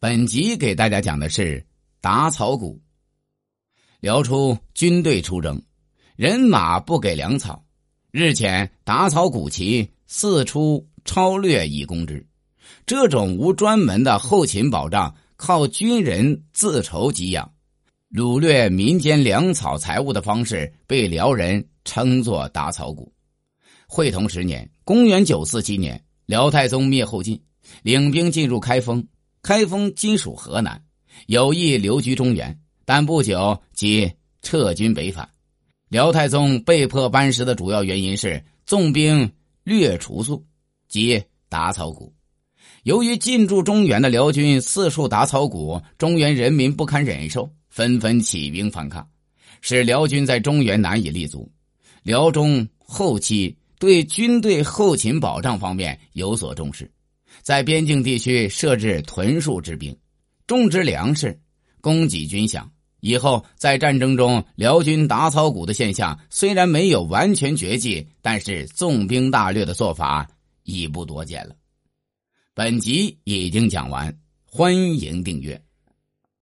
本集给大家讲的是打草谷。辽初军队出征，人马不给粮草，日前打草谷旗四出超掠以攻之。这种无专门的后勤保障，靠军人自筹给养、掳掠民间粮草财物的方式，被辽人称作打草谷。会同十年（公元947年），辽太宗灭后晋，领兵进入开封。开封今属河南，有意留居中原，但不久即撤军北返。辽太宗被迫班师的主要原因是纵兵掠除粟，即打草谷。由于进驻中原的辽军四处打草谷，中原人民不堪忍受，纷纷起兵反抗，使辽军在中原难以立足。辽中后期对军队后勤保障方面有所重视。在边境地区设置屯戍之兵，种植粮食，供给军饷。以后在战争中，辽军打草谷的现象虽然没有完全绝迹，但是纵兵大略的做法已不多见了。本集已经讲完，欢迎订阅。